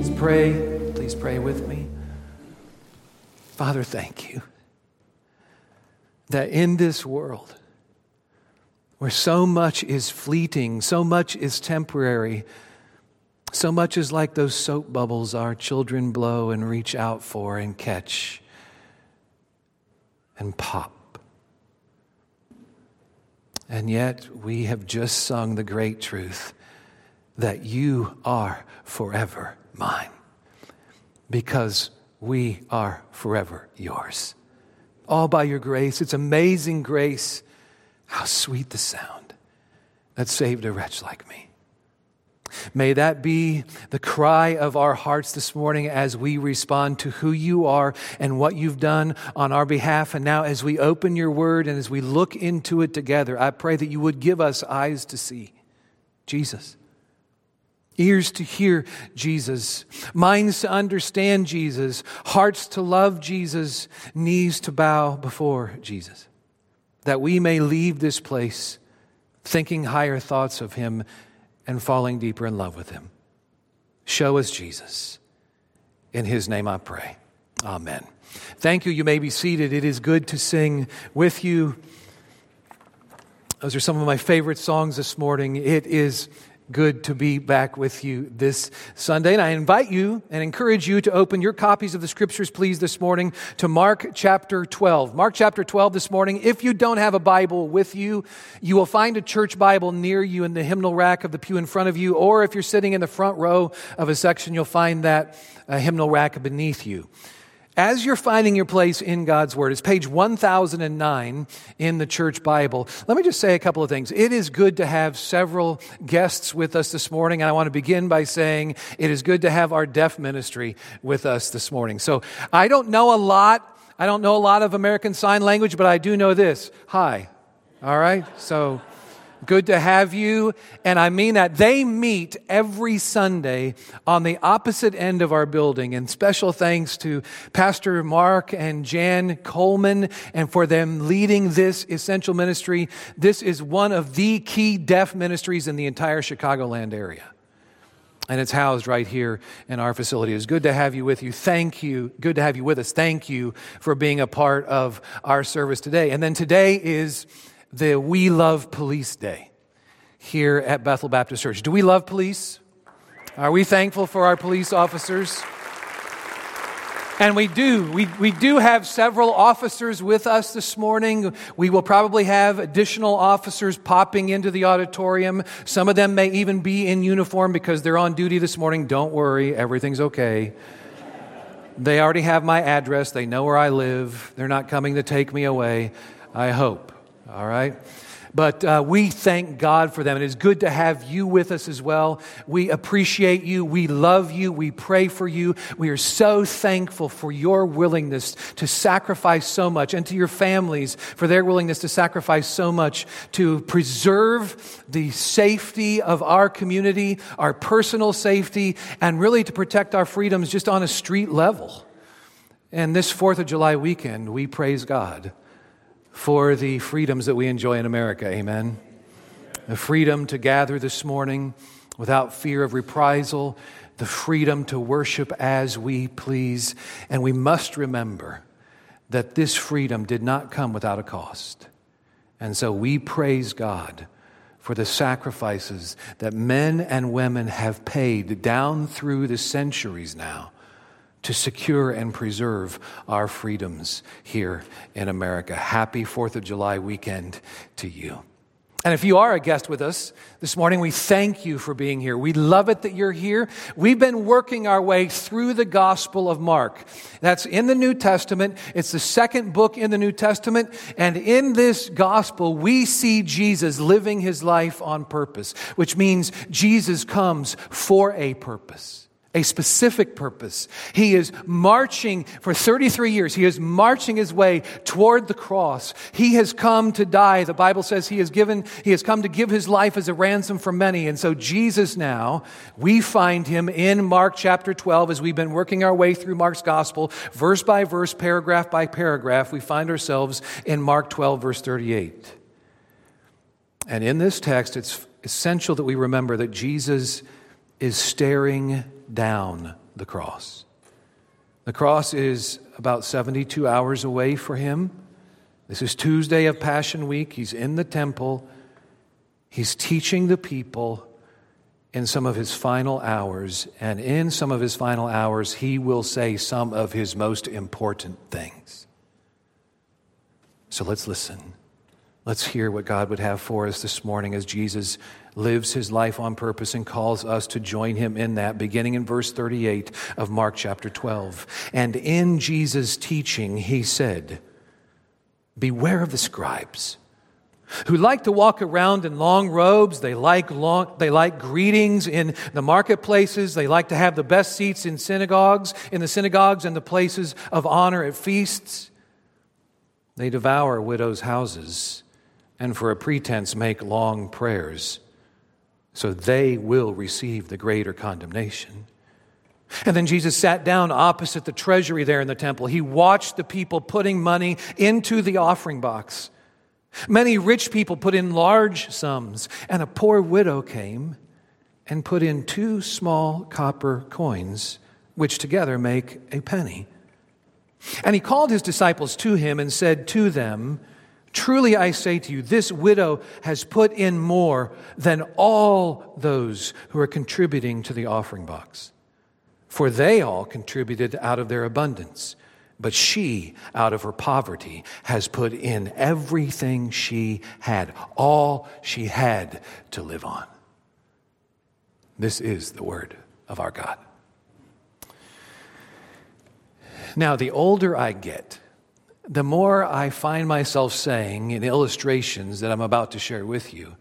Let's pray. Please pray with me. Father, thank you that in this world, where so much is fleeting, so much is temporary, so much is like those soap bubbles our children blow and reach out for and catch and pop. And yet, we have just sung the great truth that you are forever mine because we are forever yours. All by your grace. It's amazing grace how sweet the sound that saved a wretch like me. May that be the cry of our hearts this morning as we respond to who you are and what you've done on our behalf. And now, as we open your word and as we look into it together, I pray that you would give us eyes to see Jesus, ears to hear Jesus, minds to understand Jesus, hearts to love Jesus, knees to bow before Jesus that we may leave this place thinking higher thoughts of Him and falling deeper in love with Him. Show us Jesus. In His name I pray. Amen. Thank you. You may be seated. It is good to sing with you. Those are some of my favorite songs this morning. It is good to be back with you this Sunday. And I invite you and encourage you to open your copies of the scriptures, please, this morning to Mark chapter 12. Mark chapter 12 this morning. If you don't have a Bible with you, you will find a church Bible near you in the hymnal rack of the pew in front of you, or if you're sitting in the front row of a section, you'll find that uh, hymnal rack beneath you. As you're finding your place in God's Word, it's page 1009 in the Church Bible. Let me just say a couple of things. It is good to have several guests with us this morning, and I want to begin by saying it is good to have our deaf ministry with us this morning. So I don't know a lot. I don't know a lot of American Sign Language, but I do know this. Hi. All right? So Good to have you. And I mean that. They meet every Sunday on the opposite end of our building. And special thanks to Pastor Mark and Jan Coleman and for them leading this essential ministry. This is one of the key deaf ministries in the entire Chicagoland area. And it's housed right here in our facility. It's good to have you with you. Thank you. Good to have you with us. Thank you for being a part of our service today. And then today is the We Love Police Day here at Bethel Baptist Church. Do we love police? Are we thankful for our police officers? And we do. We, we do have several officers with us this morning. We will probably have additional officers popping into the auditorium. Some of them may even be in uniform because they're on duty this morning. Don't worry, everything's okay. They already have my address, they know where I live. They're not coming to take me away, I hope all right? But uh, we thank God for them. It is good to have you with us as well. We appreciate you. We love you. We pray for you. We are so thankful for your willingness to sacrifice so much and to your families for their willingness to sacrifice so much to preserve the safety of our community, our personal safety, and really to protect our freedoms just on a street level. And this 4th of July weekend, we praise God for the freedoms that we enjoy in America. Amen. The freedom to gather this morning without fear of reprisal, the freedom to worship as we please. And we must remember that this freedom did not come without a cost. And so we praise God for the sacrifices that men and women have paid down through the centuries now to secure and preserve our freedoms here in America. Happy 4th of July weekend to you. And if you are a guest with us this morning, we thank you for being here. We love it that you're here. We've been working our way through the Gospel of Mark. That's in the New Testament. It's the second book in the New Testament. And in this Gospel, we see Jesus living his life on purpose, which means Jesus comes for a purpose a specific purpose. He is marching for 33 years. He is marching his way toward the cross. He has come to die. The Bible says he has given, he has come to give his life as a ransom for many. And so Jesus now, we find him in Mark chapter 12 as we've been working our way through Mark's gospel, verse by verse, paragraph by paragraph. We find ourselves in Mark 12 verse 38. And in this text, it's essential that we remember that Jesus is staring down the cross. The cross is about 72 hours away for him. This is Tuesday of Passion Week. He's in the temple. He's teaching the people in some of his final hours. And in some of his final hours, he will say some of his most important things. So let's listen. Let's hear what God would have for us this morning as Jesus lives his life on purpose and calls us to join him in that, beginning in verse 38 of Mark chapter 12. And in Jesus' teaching, he said, Beware of the scribes who like to walk around in long robes. They like, long, they like greetings in the marketplaces. They like to have the best seats in synagogues, in the synagogues and the places of honor at feasts. They devour widows' houses and for a pretense make long prayers, so they will receive the greater condemnation. And then Jesus sat down opposite the treasury there in the temple. He watched the people putting money into the offering box. Many rich people put in large sums, and a poor widow came and put in two small copper coins, which together make a penny. And he called his disciples to him and said to them, Truly I say to you, this widow has put in more than all those who are contributing to the offering box. For they all contributed out of their abundance, but she, out of her poverty, has put in everything she had, all she had to live on. This is the word of our God. Now, the older I get, the more I find myself saying in illustrations that I'm about to share with you,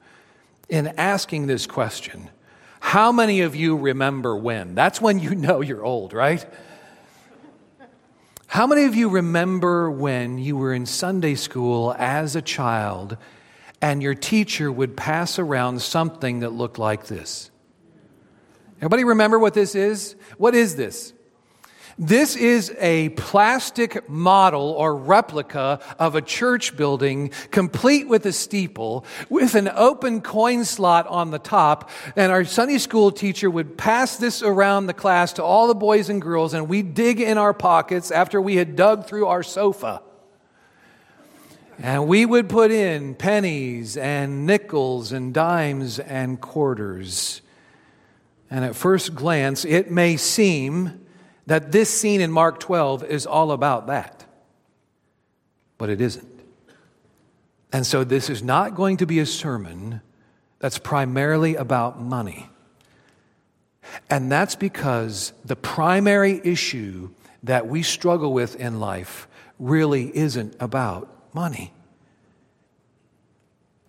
in asking this question, how many of you remember when? That's when you know you're old, right? How many of you remember when you were in Sunday school as a child and your teacher would pass around something that looked like this? Everybody remember what this is? What is this? This is a plastic model or replica of a church building, complete with a steeple, with an open coin slot on the top. And our Sunday school teacher would pass this around the class to all the boys and girls, and we dig in our pockets after we had dug through our sofa. And we would put in pennies and nickels and dimes and quarters. And at first glance, it may seem that this scene in Mark 12 is all about that. But it isn't. And so this is not going to be a sermon that's primarily about money. And that's because the primary issue that we struggle with in life really isn't about money.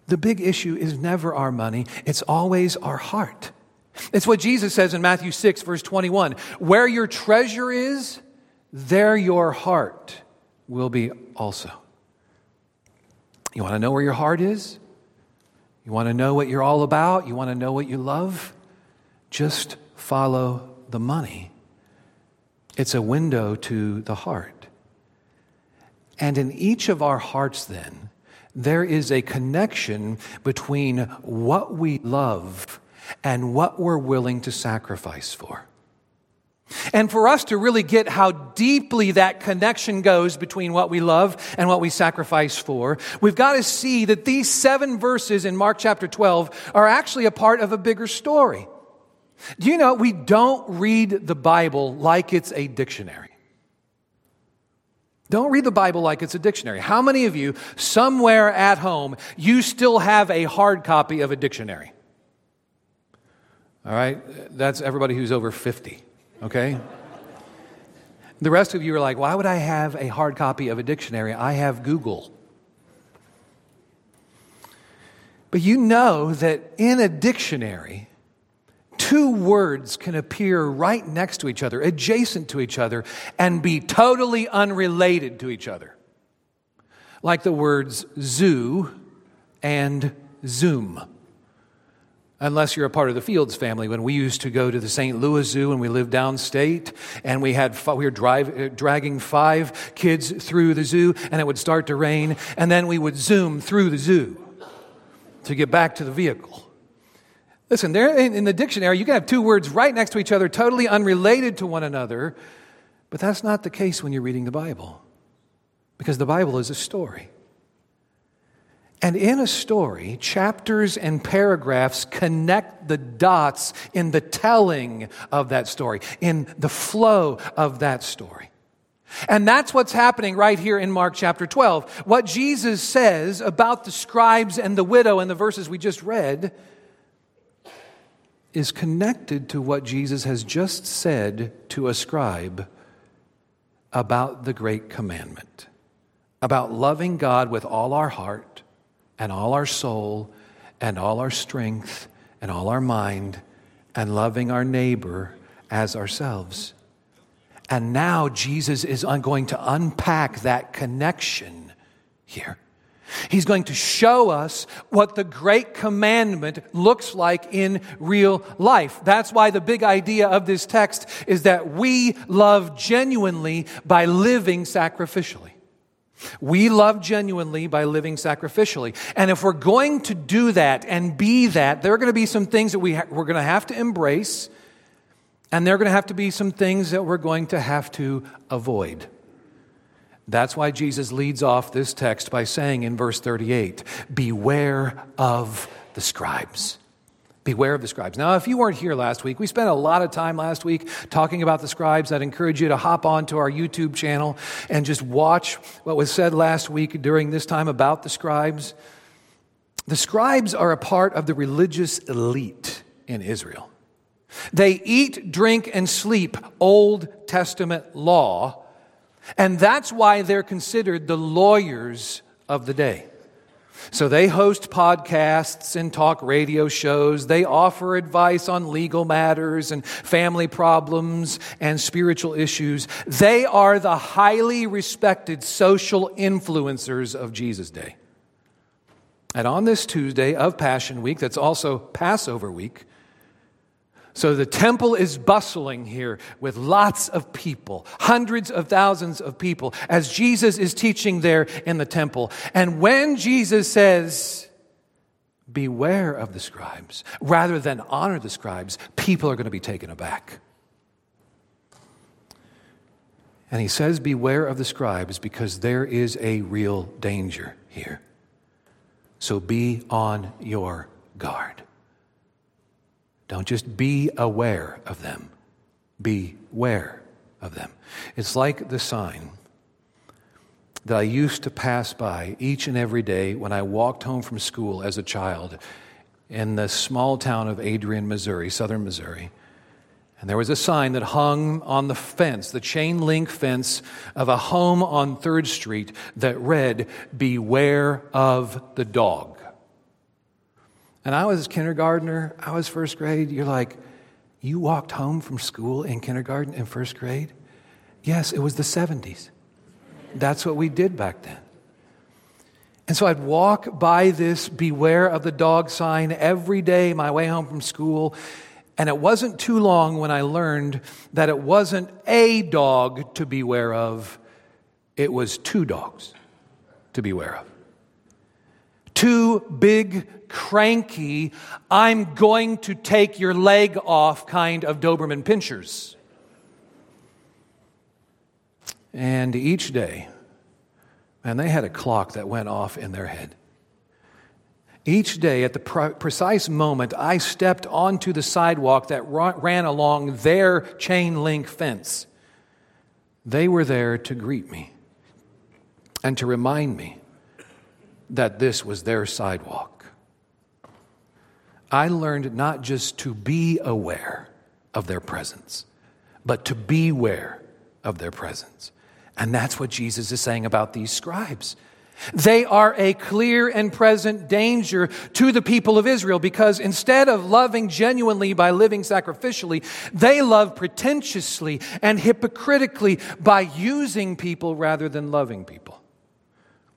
The big issue is never our money, it's always our heart. It's what Jesus says in Matthew 6, verse 21 Where your treasure is, there your heart will be also. You want to know where your heart is? You want to know what you're all about? You want to know what you love? Just follow the money. It's a window to the heart. And in each of our hearts, then, there is a connection between what we love and what we're willing to sacrifice for. And for us to really get how deeply that connection goes between what we love and what we sacrifice for, we've got to see that these seven verses in Mark chapter 12 are actually a part of a bigger story. Do you know we don't read the Bible like it's a dictionary? Don't read the Bible like it's a dictionary. How many of you, somewhere at home, you still have a hard copy of a dictionary? All right? That's everybody who's over 50, okay? the rest of you are like, why would I have a hard copy of a dictionary? I have Google. But you know that in a dictionary, two words can appear right next to each other, adjacent to each other, and be totally unrelated to each other. Like the words zoo and zoom unless you're a part of the Fields family. When we used to go to the St. Louis Zoo and we lived downstate, and we had we were drive, uh, dragging five kids through the zoo, and it would start to rain, and then we would zoom through the zoo to get back to the vehicle. Listen, there in, in the dictionary, you can have two words right next to each other, totally unrelated to one another, but that's not the case when you're reading the Bible, because the Bible is a story. And in a story, chapters and paragraphs connect the dots in the telling of that story, in the flow of that story. And that's what's happening right here in Mark chapter 12. What Jesus says about the scribes and the widow in the verses we just read is connected to what Jesus has just said to a scribe about the great commandment, about loving God with all our heart and all our soul and all our strength and all our mind and loving our neighbor as ourselves. And now Jesus is going to unpack that connection here. He's going to show us what the great commandment looks like in real life. That's why the big idea of this text is that we love genuinely by living sacrificially. We love genuinely by living sacrificially. And if we're going to do that and be that, there are going to be some things that we ha- we're going to have to embrace, and there are going to have to be some things that we're going to have to avoid. That's why Jesus leads off this text by saying in verse 38 Beware of the scribes. Beware of the scribes. Now, if you weren't here last week, we spent a lot of time last week talking about the scribes. I'd encourage you to hop onto our YouTube channel and just watch what was said last week during this time about the scribes. The scribes are a part of the religious elite in Israel. They eat, drink, and sleep Old Testament law and that's why they're considered the lawyers of the day. So they host podcasts and talk radio shows. They offer advice on legal matters and family problems and spiritual issues. They are the highly respected social influencers of Jesus' day. And on this Tuesday of Passion Week, that's also Passover week, so the temple is bustling here with lots of people, hundreds of thousands of people, as Jesus is teaching there in the temple. And when Jesus says, Beware of the scribes, rather than honor the scribes, people are going to be taken aback. And he says, Beware of the scribes because there is a real danger here. So be on your guard. Don't just be aware of them, beware of them. It's like the sign that I used to pass by each and every day when I walked home from school as a child in the small town of Adrian, Missouri, southern Missouri. And there was a sign that hung on the fence, the chain link fence of a home on 3rd Street that read, Beware of the dog. And I was a kindergartner, I was first grade. You're like, you walked home from school in kindergarten and first grade? Yes, it was the 70s. That's what we did back then. And so I'd walk by this beware of the dog sign every day, my way home from school. And it wasn't too long when I learned that it wasn't a dog to beware of, it was two dogs to beware of. Two big cranky, I'm going to take your leg off kind of Doberman pinschers. And each day, and they had a clock that went off in their head. Each day, at the precise moment I stepped onto the sidewalk that ran along their chain link fence, they were there to greet me and to remind me that this was their sidewalk. I learned not just to be aware of their presence, but to beware of their presence. And that's what Jesus is saying about these scribes. They are a clear and present danger to the people of Israel because instead of loving genuinely by living sacrificially, they love pretentiously and hypocritically by using people rather than loving people.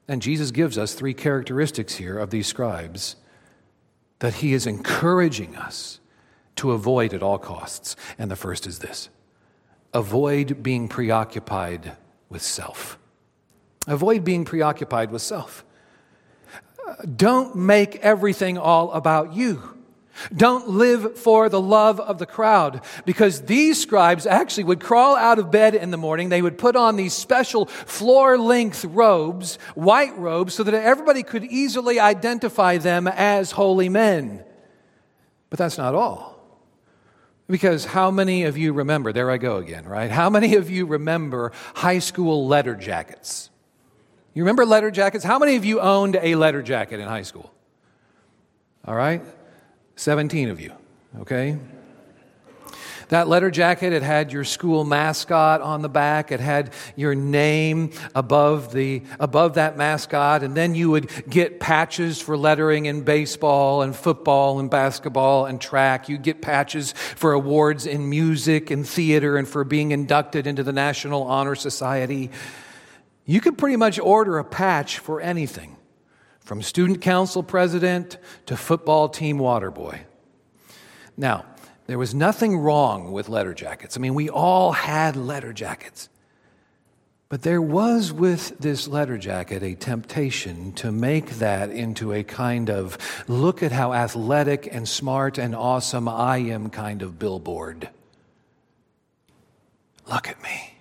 And Jesus gives us three characteristics here of these scribes that he is encouraging us to avoid at all costs. And the first is this avoid being preoccupied with self. Avoid being preoccupied with self. Uh, don't make everything all about you. Don't live for the love of the crowd because these scribes actually would crawl out of bed in the morning. They would put on these special floor length robes, white robes, so that everybody could easily identify them as holy men. But that's not all. Because how many of you remember, there I go again, right? How many of you remember high school letter jackets? You remember letter jackets? How many of you owned a letter jacket in high school? All right? 17 of you, okay? That letter jacket, it had your school mascot on the back. It had your name above, the, above that mascot. And then you would get patches for lettering in baseball and football and basketball and track. You'd get patches for awards in music and theater and for being inducted into the National Honor Society. You could pretty much order a patch for anything from student council president to football team water boy. Now, there was nothing wrong with letter jackets. I mean, we all had letter jackets. But there was with this letter jacket a temptation to make that into a kind of look at how athletic and smart and awesome I am kind of billboard. Look at me.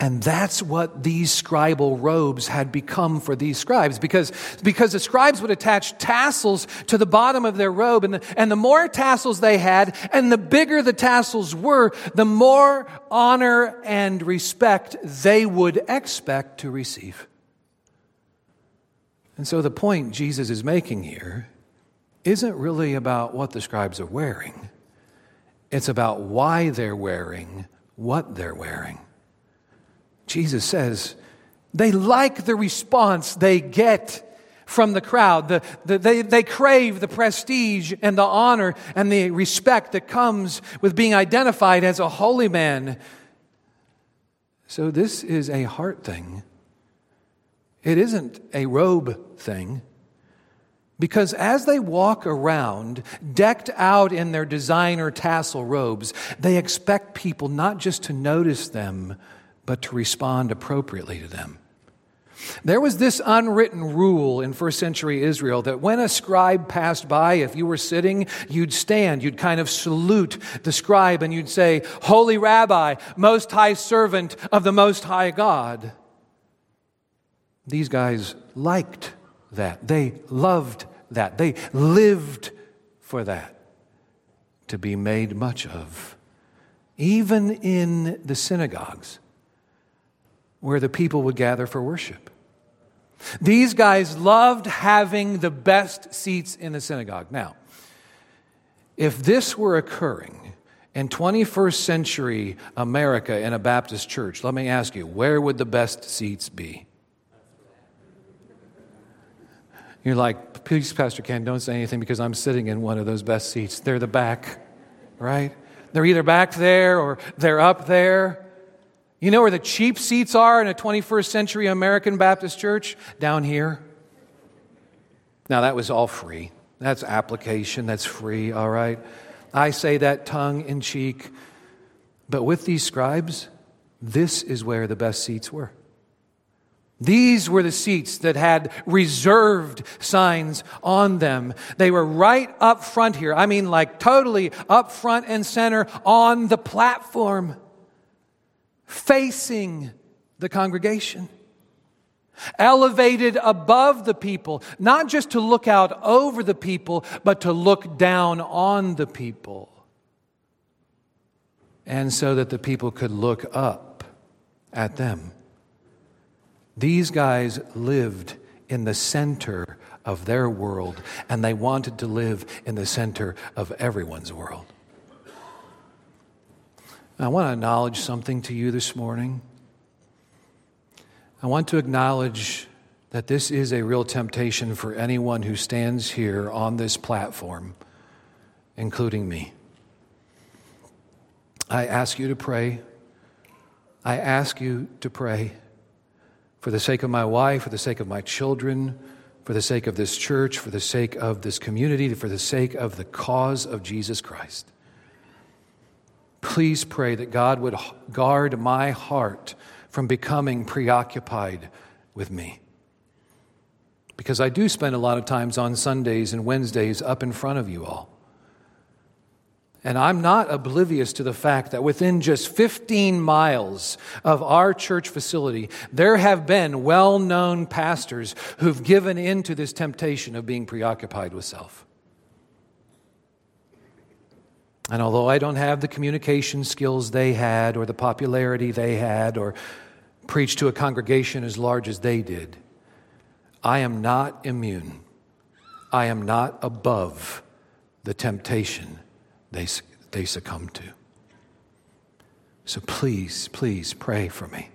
And that's what these scribal robes had become for these scribes because, because the scribes would attach tassels to the bottom of their robe. And the, and the more tassels they had and the bigger the tassels were, the more honor and respect they would expect to receive. And so the point Jesus is making here isn't really about what the scribes are wearing, it's about why they're wearing what they're wearing. Jesus says they like the response they get from the crowd. The, the, they, they crave the prestige and the honor and the respect that comes with being identified as a holy man. So, this is a heart thing. It isn't a robe thing. Because as they walk around, decked out in their designer tassel robes, they expect people not just to notice them, but to respond appropriately to them. There was this unwritten rule in first century Israel that when a scribe passed by, if you were sitting, you'd stand, you'd kind of salute the scribe, and you'd say, Holy Rabbi, Most High Servant of the Most High God. These guys liked that. They loved that. They lived for that to be made much of. Even in the synagogues where the people would gather for worship. These guys loved having the best seats in the synagogue. Now, if this were occurring in 21st century America in a Baptist church, let me ask you, where would the best seats be? You're like, please, Pastor Ken, don't say anything because I'm sitting in one of those best seats. They're the back, right? They're either back there or they're up there. You know where the cheap seats are in a 21st century American Baptist church? Down here. Now, that was all free. That's application, that's free, all right? I say that tongue in cheek. But with these scribes, this is where the best seats were. These were the seats that had reserved signs on them. They were right up front here. I mean, like totally up front and center on the platform facing the congregation, elevated above the people, not just to look out over the people, but to look down on the people. And so that the people could look up at them. These guys lived in the center of their world, and they wanted to live in the center of everyone's world. I want to acknowledge something to you this morning. I want to acknowledge that this is a real temptation for anyone who stands here on this platform, including me. I ask you to pray. I ask you to pray for the sake of my wife, for the sake of my children, for the sake of this church, for the sake of this community, for the sake of the cause of Jesus Christ. Please pray that God would guard my heart from becoming preoccupied with me. because I do spend a lot of times on Sundays and Wednesdays up in front of you all. And I'm not oblivious to the fact that within just 15 miles of our church facility, there have been well known pastors who've given in to this temptation of being preoccupied with self. And although I don't have the communication skills they had, or the popularity they had, or preach to a congregation as large as they did, I am not immune. I am not above the temptation they, they succumb to. So please, please pray for me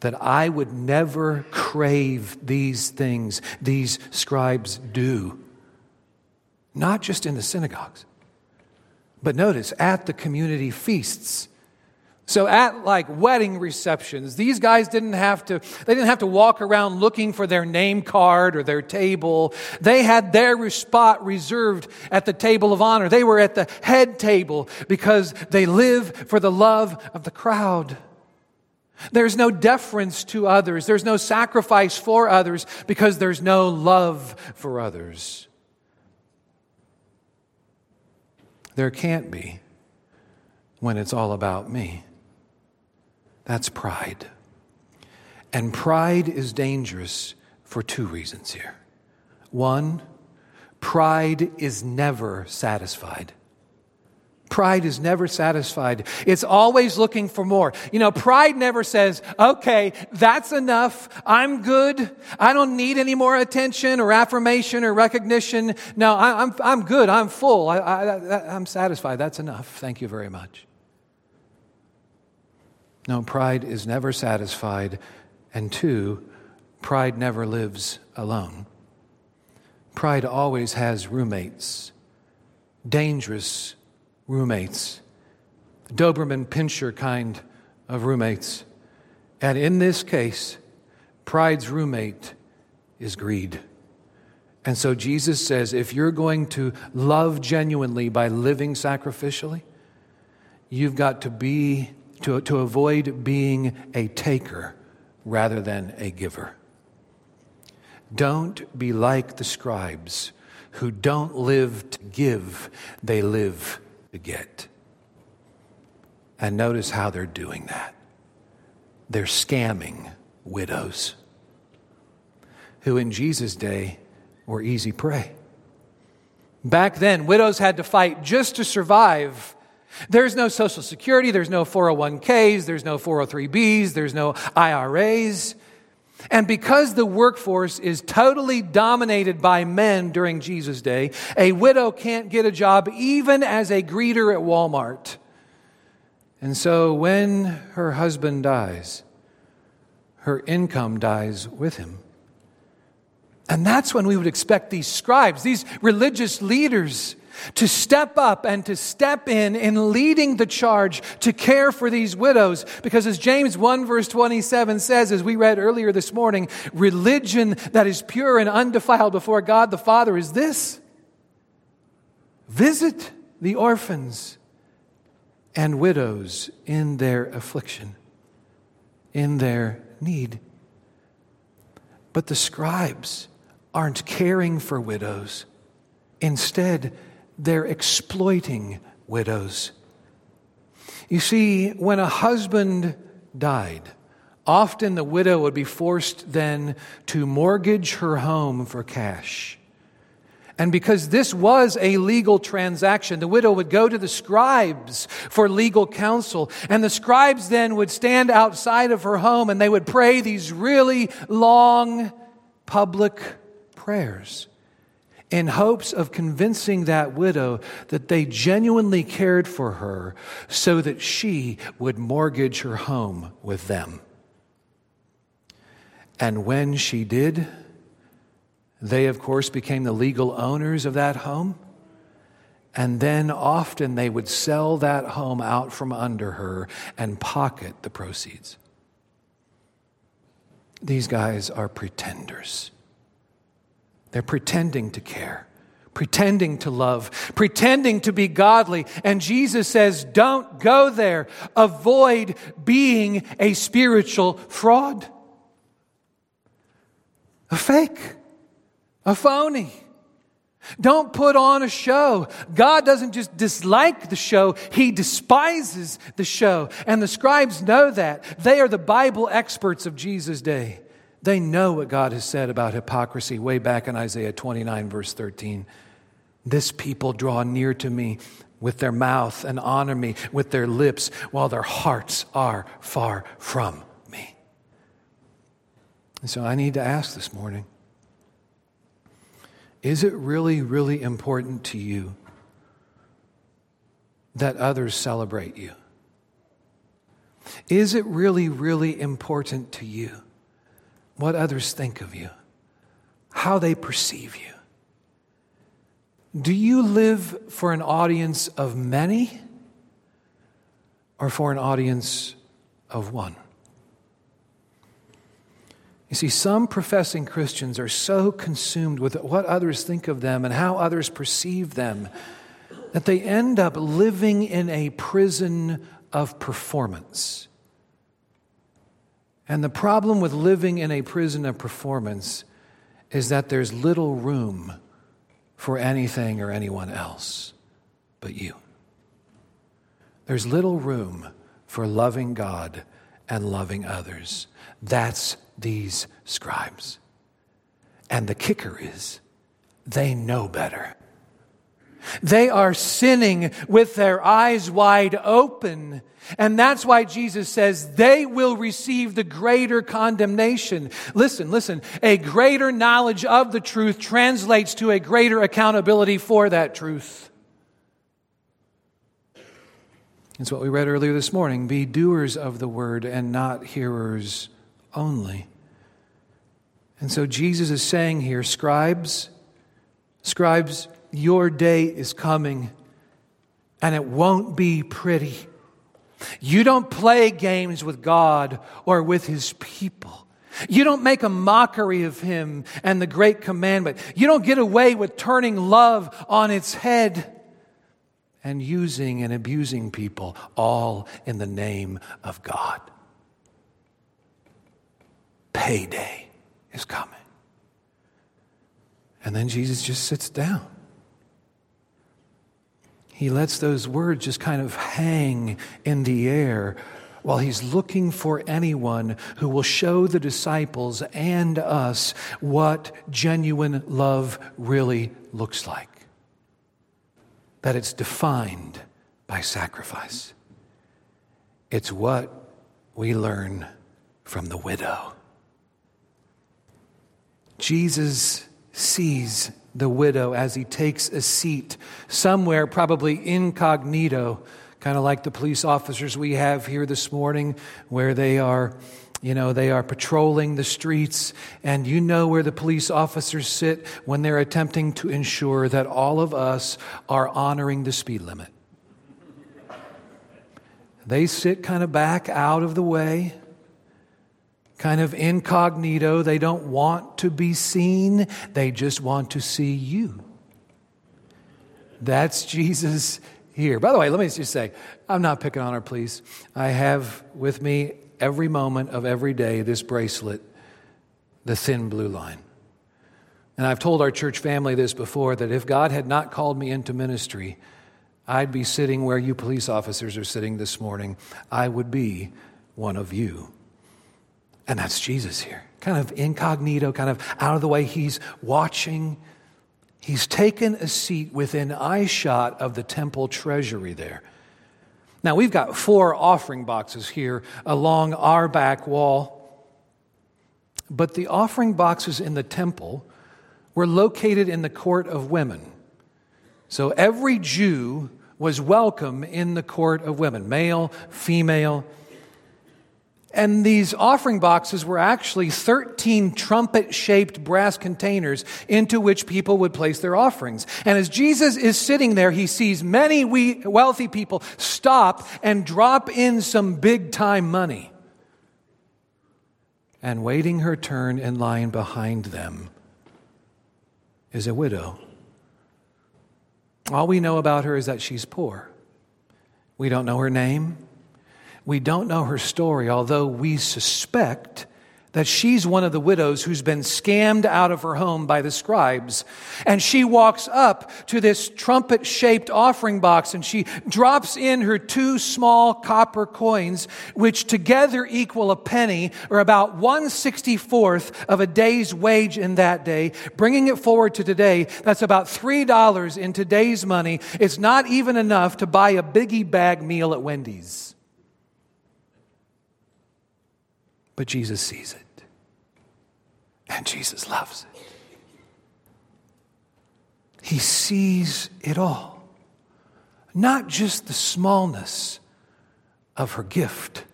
that I would never crave these things these scribes do, not just in the synagogues but notice, at the community feasts. So at like wedding receptions, these guys didn't have to, they didn't have to walk around looking for their name card or their table. They had their spot reserved at the table of honor. They were at the head table because they live for the love of the crowd. There's no deference to others. There's no sacrifice for others because there's no love for others. There can't be when it's all about me. That's pride. And pride is dangerous for two reasons here. One, pride is never satisfied. Pride is never satisfied. It's always looking for more. You know, pride never says, okay, that's enough. I'm good. I don't need any more attention or affirmation or recognition. No, I, am I'm, I'm good. I'm full. I, I, I'm satisfied. That's enough. Thank you very much. No, pride is never satisfied. And two, pride never lives alone. Pride always has roommates, dangerous roommates, Doberman Pinscher kind of roommates. And in this case, pride's roommate is greed. And so Jesus says if you're going to love genuinely by living sacrificially, you've got to be to, to avoid being a taker rather than a giver. Don't be like the scribes who don't live to give, they live to get. And notice how they're doing that. They're scamming widows who in Jesus' day were easy prey. Back then, widows had to fight just to survive. There's no Social Security, there's no 401ks, there's no 403bs, there's no IRAs. And because the workforce is totally dominated by men during Jesus' day, a widow can't get a job even as a greeter at Walmart. And so when her husband dies, her income dies with him. And that's when we would expect these scribes, these religious leaders, to step up and to step in in leading the charge to care for these widows. Because as James 1 verse 27 says, as we read earlier this morning, religion that is pure and undefiled before God the Father is this. Visit the orphans and widows in their affliction, in their need. But the scribes aren't caring for widows. Instead, they're exploiting widows. You see, when a husband died, often the widow would be forced then to mortgage her home for cash. And because this was a legal transaction, the widow would go to the scribes for legal counsel. And the scribes then would stand outside of her home and they would pray these really long public prayers in hopes of convincing that widow that they genuinely cared for her so that she would mortgage her home with them. And when she did, they, of course, became the legal owners of that home. And then often they would sell that home out from under her and pocket the proceeds. These guys are pretenders. They're pretending to care, pretending to love, pretending to be godly. And Jesus says, don't go there. Avoid being a spiritual fraud, a fake. a phony. Don't put on a show. God doesn't just dislike the show, He despises the show. And the scribes know that. They are the Bible experts of Jesus' day. They know what God has said about hypocrisy way back in Isaiah 29, verse 13. This people draw near to me with their mouth and honor me with their lips, while their hearts are far from me. And so I need to ask this morning is it really, really important to you that others celebrate you? Is it really, really important to you what others think of you, how they perceive you? Do you live for an audience of many or for an audience of one? You see, some professing Christians are so consumed with what others think of them and how others perceive them that they end up living in a prison of performance. And the problem with living in a prison of performance is that there's little room for anything or anyone else but you. There's little room for loving God and loving others. That's these scribes. And the kicker is, they know better. They are sinning with their eyes wide open. And that's why Jesus says they will receive the greater condemnation. Listen, listen. A greater knowledge of the truth translates to a greater accountability for that truth. It's what we read earlier this morning. Be doers of the word and not hearers only. And so Jesus is saying here, scribes, scribes, your day is coming and it won't be pretty. You don't play games with God or with his people. You don't make a mockery of him and the great commandment. You don't get away with turning love on its head and using and abusing people, all in the name of God. Payday is coming. And then Jesus just sits down. He lets those words just kind of hang in the air while he's looking for anyone who will show the disciples and us what genuine love really looks like. That it's defined by sacrifice. It's what we learn from the widow. Jesus sees the widow as he takes a seat somewhere, probably incognito, kind of like the police officers we have here this morning, where they are. You know, they are patrolling the streets, and you know where the police officers sit when they're attempting to ensure that all of us are honoring the speed limit. They sit kind of back out of the way kind of incognito. They don't want to be seen, they just want to see you. That's Jesus here. By the way, let me just say, I'm not picking on her, please. I have with me every moment of every day this bracelet, the thin blue line. And I've told our church family this before that if God had not called me into ministry, I'd be sitting where you police officers are sitting this morning. I would be one of you. And that's Jesus here, kind of incognito, kind of out of the way. He's watching. He's taken a seat within eyeshot of the temple treasury there. Now, we've got four offering boxes here along our back wall. But the offering boxes in the temple were located in the court of women. So every Jew was welcome in the court of women, male, female, and these offering boxes were actually 13 trumpet shaped brass containers into which people would place their offerings. And as Jesus is sitting there, he sees many wealthy people stop and drop in some big time money. And waiting her turn in line behind them is a widow. All we know about her is that she's poor. We don't know her name. We don't know her story, although we suspect that she's one of the widows who's been scammed out of her home by the scribes. And she walks up to this trumpet shaped offering box and she drops in her two small copper coins, which together equal a penny or about 164th of a day's wage in that day. Bringing it forward to today, that's about $3 in today's money. It's not even enough to buy a biggie bag meal at Wendy's. But Jesus sees it. And Jesus loves it. He sees it all, not just the smallness of her gift,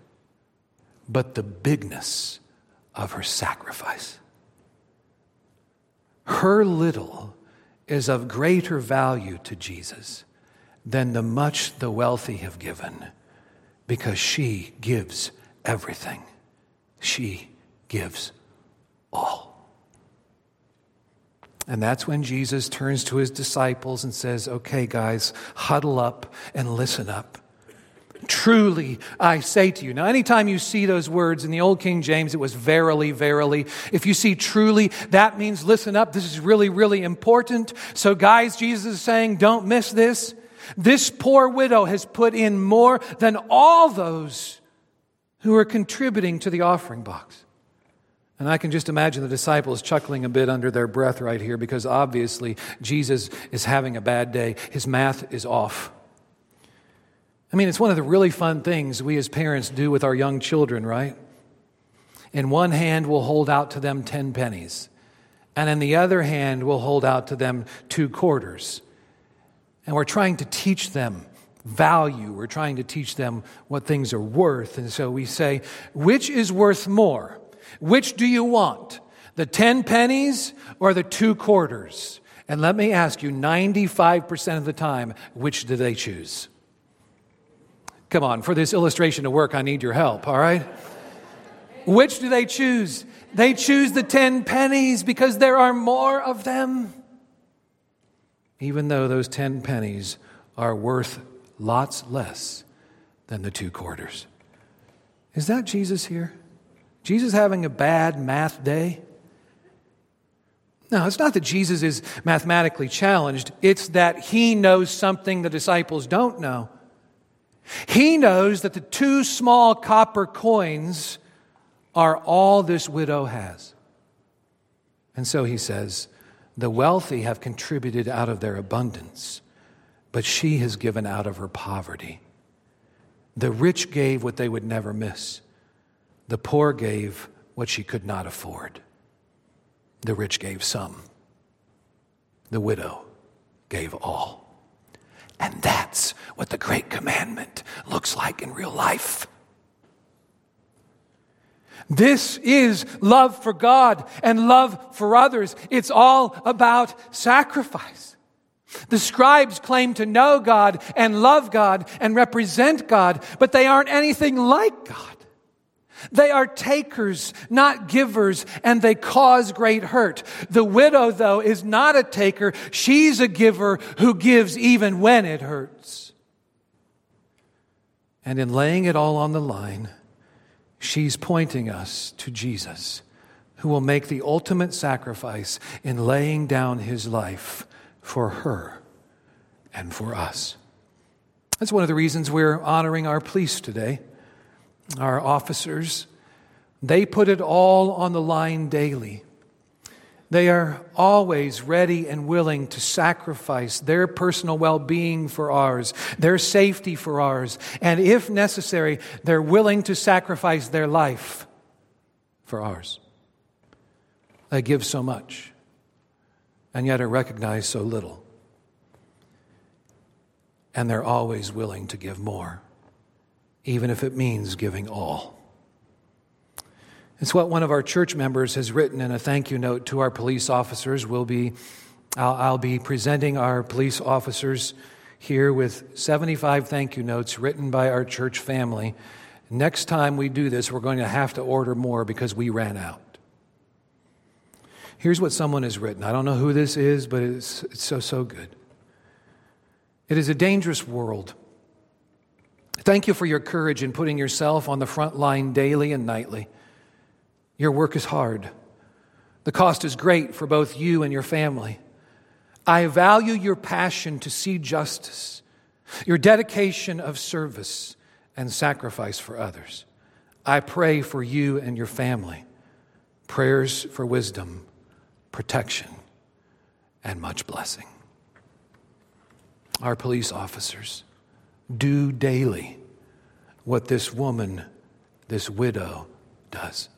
but the bigness of her sacrifice. Her little is of greater value to Jesus than the much the wealthy have given because she gives everything. She gives all. And that's when Jesus turns to his disciples and says, Okay, guys, huddle up and listen up. Truly, I say to you. Now, anytime you see those words in the Old King James, it was verily, verily. If you see truly, that means listen up. This is really, really important. So, guys, Jesus is saying, don't miss this. This poor widow has put in more than all those who are contributing to the offering box. And I can just imagine the disciples chuckling a bit under their breath right here because obviously Jesus is having a bad day. His math is off. I mean, it's one of the really fun things we as parents do with our young children, right? In one hand, we'll hold out to them 10 pennies, and in the other hand, we'll hold out to them two quarters. And we're trying to teach them value, we're trying to teach them what things are worth. And so we say, which is worth more? Which do you want? The 10 pennies or the two quarters? And let me ask you 95% of the time, which do they choose? Come on, for this illustration to work, I need your help, all right? Which do they choose? They choose the 10 pennies because there are more of them. Even though those 10 pennies are worth lots less than the two quarters. Is that Jesus here? Jesus having a bad math day? No, it's not that Jesus is mathematically challenged, it's that he knows something the disciples don't know. He knows that the two small copper coins are all this widow has. And so he says, The wealthy have contributed out of their abundance, but she has given out of her poverty. The rich gave what they would never miss. The poor gave what she could not afford. The rich gave some. The widow gave all. And that's what the great commandment looks like in real life. This is love for God and love for others. It's all about sacrifice. The scribes claim to know God and love God and represent God, but they aren't anything like God. They are takers, not givers, and they cause great hurt. The widow, though, is not a taker. She's a giver who gives even when it hurts. And in laying it all on the line, she's pointing us to Jesus, who will make the ultimate sacrifice in laying down his life for her and for us. That's one of the reasons we're honoring our police today our officers, they put it all on the line daily. They are always ready and willing to sacrifice their personal well being for ours, their safety for ours, and if necessary, they're willing to sacrifice their life for ours. They give so much, and yet are recognized so little. And they're always willing to give more even if it means giving all. It's what one of our church members has written in a thank you note to our police officers. We'll be, I'll, I'll be presenting our police officers here with 75 thank you notes written by our church family. Next time we do this, we're going to have to order more because we ran out. Here's what someone has written. I don't know who this is, but it's, it's so, so good. It is a dangerous world. Thank you for your courage in putting yourself on the front line daily and nightly. Your work is hard. The cost is great for both you and your family. I value your passion to see justice, your dedication of service and sacrifice for others. I pray for you and your family. Prayers for wisdom, protection, and much blessing. Our police officers do daily what this woman, this widow, does.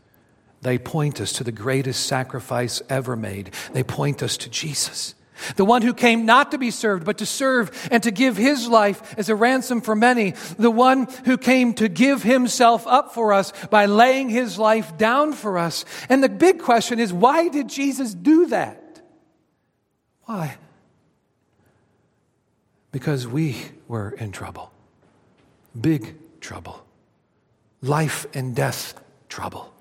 They point us to the greatest sacrifice ever made. They point us to Jesus, the one who came not to be served, but to serve and to give his life as a ransom for many, the one who came to give himself up for us by laying his life down for us. And the big question is why did Jesus do that? Why? Because we were in trouble, big trouble, life and death trouble.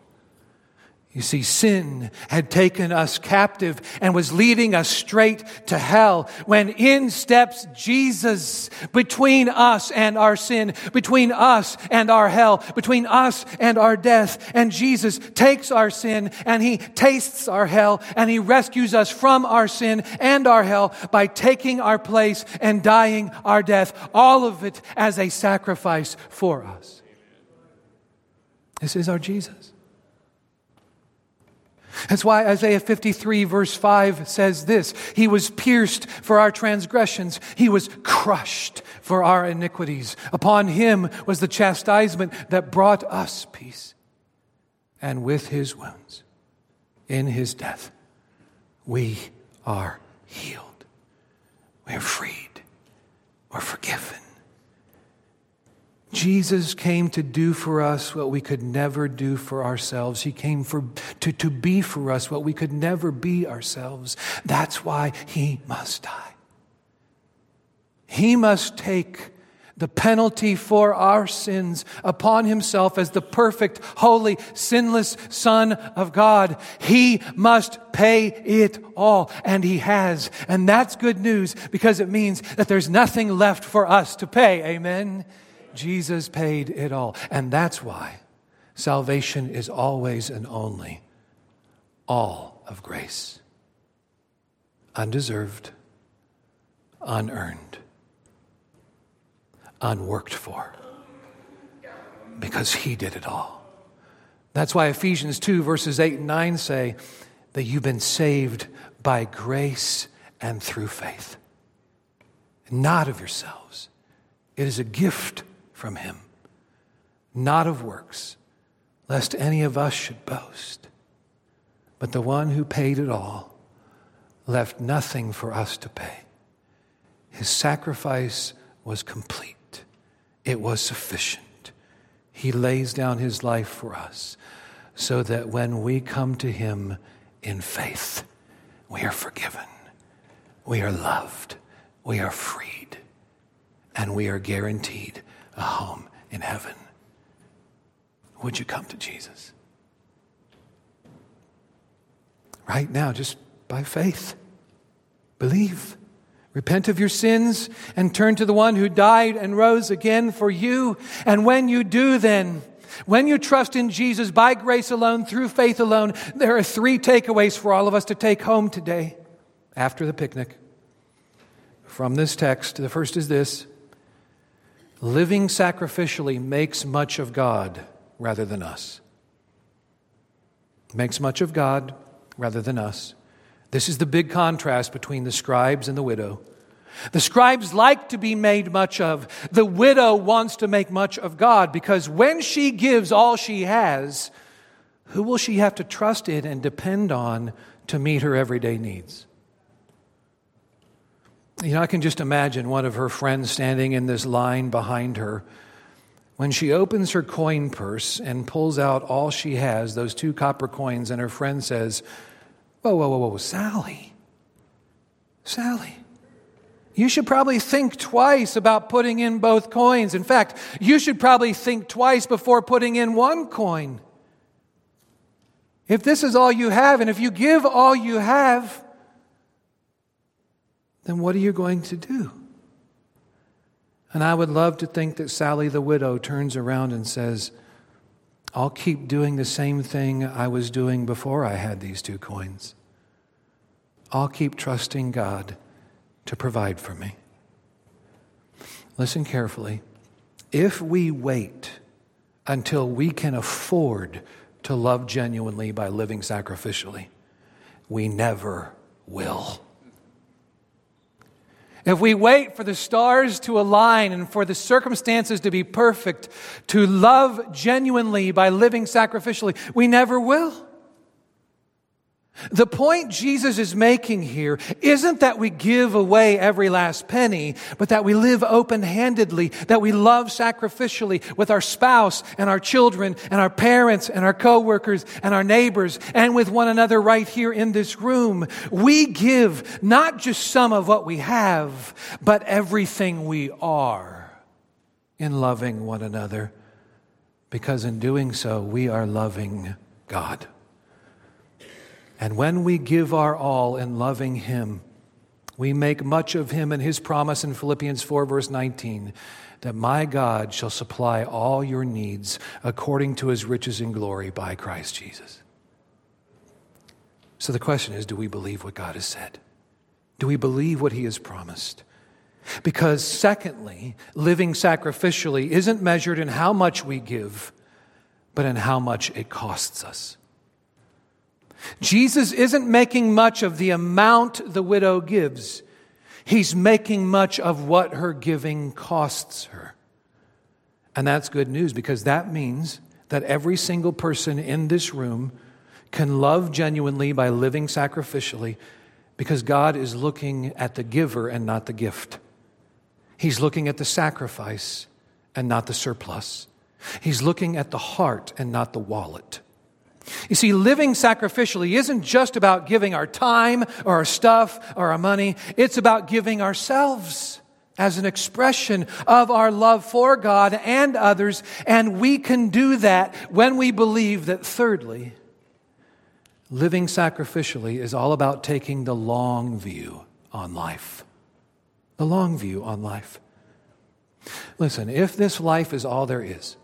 You see, sin had taken us captive and was leading us straight to hell when in steps Jesus between us and our sin, between us and our hell, between us and our death. And Jesus takes our sin and he tastes our hell and he rescues us from our sin and our hell by taking our place and dying our death. All of it as a sacrifice for us. This is our Jesus. That's why Isaiah 53, verse 5 says this He was pierced for our transgressions, He was crushed for our iniquities. Upon Him was the chastisement that brought us peace. And with His wounds, in His death, we are healed. We are freed. We're forgiven. Jesus came to do for us what we could never do for ourselves. He came for, to, to be for us what we could never be ourselves. That's why he must die. He must take the penalty for our sins upon himself as the perfect, holy, sinless Son of God. He must pay it all, and he has. And that's good news because it means that there's nothing left for us to pay. Amen. Jesus paid it all. And that's why salvation is always and only all of grace. Undeserved, unearned, unworked for. Because he did it all. That's why Ephesians 2, verses 8 and 9 say that you've been saved by grace and through faith, not of yourselves. It is a gift from him, not of works, lest any of us should boast. But the one who paid it all left nothing for us to pay. His sacrifice was complete, it was sufficient. He lays down his life for us so that when we come to him in faith, we are forgiven, we are loved, we are freed, and we are guaranteed a home in heaven. Would you come to Jesus? Right now, just by faith. Believe. Repent of your sins and turn to the one who died and rose again for you. And when you do, then, when you trust in Jesus by grace alone, through faith alone, there are three takeaways for all of us to take home today after the picnic. From this text, the first is this living sacrificially makes much of God rather than us. Makes much of God rather than us. This is the big contrast between the scribes and the widow. The scribes like to be made much of. The widow wants to make much of God because when she gives all she has, who will she have to trust in and depend on to meet her everyday needs? You know, I can just imagine one of her friends standing in this line behind her. When she opens her coin purse and pulls out all she has, those two copper coins, and her friend says, Whoa, whoa, whoa, whoa, Sally, Sally, you should probably think twice about putting in both coins. In fact, you should probably think twice before putting in one coin. If this is all you have, and if you give all you have, then what are you going to do? And I would love to think that Sally the widow turns around and says, I'll keep doing the same thing I was doing before I had these two coins. I'll keep trusting God to provide for me. Listen carefully. If we wait until we can afford to love genuinely by living sacrificially, we never will. If we wait for the stars to align and for the circumstances to be perfect, to love genuinely by living sacrificially, we never will. The point Jesus is making here isn't that we give away every last penny, but that we live open handedly, that we love sacrificially with our spouse and our children and our parents and our coworkers and our neighbors and with one another right here in this room. We give not just some of what we have, but everything we are in loving one another, because in doing so, we are loving God. And when we give our all in loving Him, we make much of Him and His promise in Philippians 4, verse 19, that my God shall supply all your needs according to His riches and glory by Christ Jesus. So the question is do we believe what God has said? Do we believe what He has promised? Because, secondly, living sacrificially isn't measured in how much we give, but in how much it costs us. Jesus isn't making much of the amount the widow gives. He's making much of what her giving costs her. And that's good news because that means that every single person in this room can love genuinely by living sacrificially because God is looking at the giver and not the gift. He's looking at the sacrifice and not the surplus. He's looking at the heart and not the wallet. You see, living sacrificially isn't just about giving our time or our stuff or our money, it's about giving ourselves as an expression of our love for God and others. And we can do that when we believe that, thirdly, living sacrificially is all about taking the long view on life. The long view on life. Listen, if this life is all there is,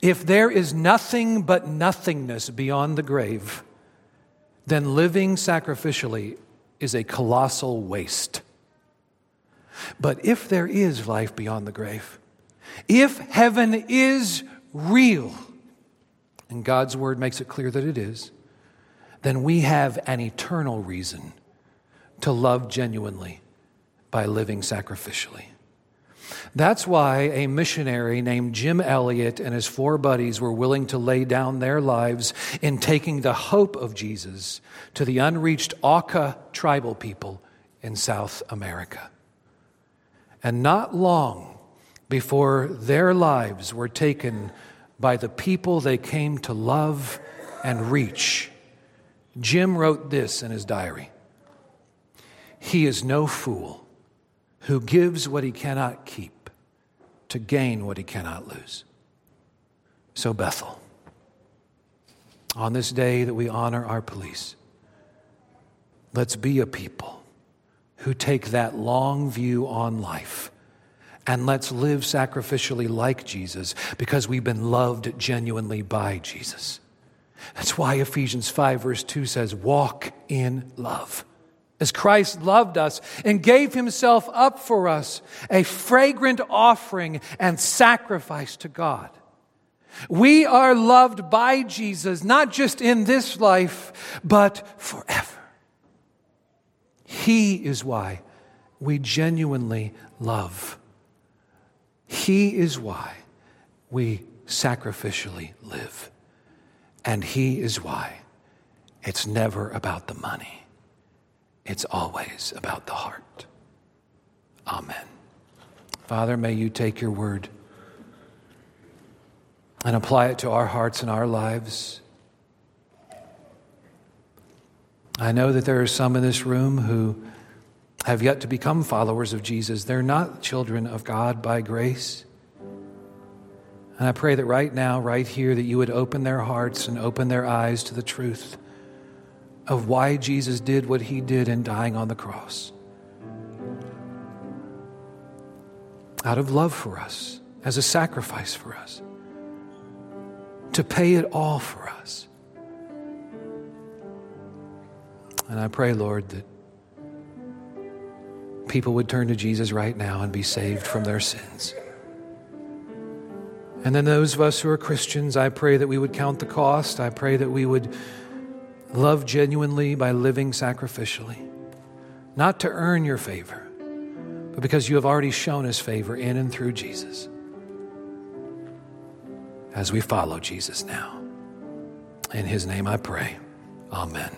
if there is nothing but nothingness beyond the grave, then living sacrificially is a colossal waste. But if there is life beyond the grave, if heaven is real, and God's word makes it clear that it is, then we have an eternal reason to love genuinely by living sacrificially. That's why a missionary named Jim Elliot and his four buddies were willing to lay down their lives in taking the hope of Jesus to the unreached Auca tribal people in South America. And not long before their lives were taken by the people they came to love and reach, Jim wrote this in his diary He is no fool who gives what he cannot keep to gain what he cannot lose. So, Bethel, on this day that we honor our police, let's be a people who take that long view on life and let's live sacrificially like Jesus because we've been loved genuinely by Jesus. That's why Ephesians 5, verse 2 says, Walk in love as Christ loved us and gave himself up for us, a fragrant offering and sacrifice to God. We are loved by Jesus, not just in this life, but forever. He is why we genuinely love. He is why we sacrificially live. And He is why it's never about the money. It's always about the heart. Amen. Father, may you take your word and apply it to our hearts and our lives. I know that there are some in this room who have yet to become followers of Jesus. They're not children of God by grace. And I pray that right now, right here, that you would open their hearts and open their eyes to the truth of why Jesus did what he did in dying on the cross. Out of love for us, as a sacrifice for us. to pay it all for us. And I pray, Lord, that people would turn to Jesus right now and be saved from their sins. And then those of us who are Christians, I pray that we would count the cost. I pray that we would love genuinely by living sacrificially, not to earn your favor, but because you have already shown us favor in and through Jesus. As we follow Jesus now. In his name I pray. Amen.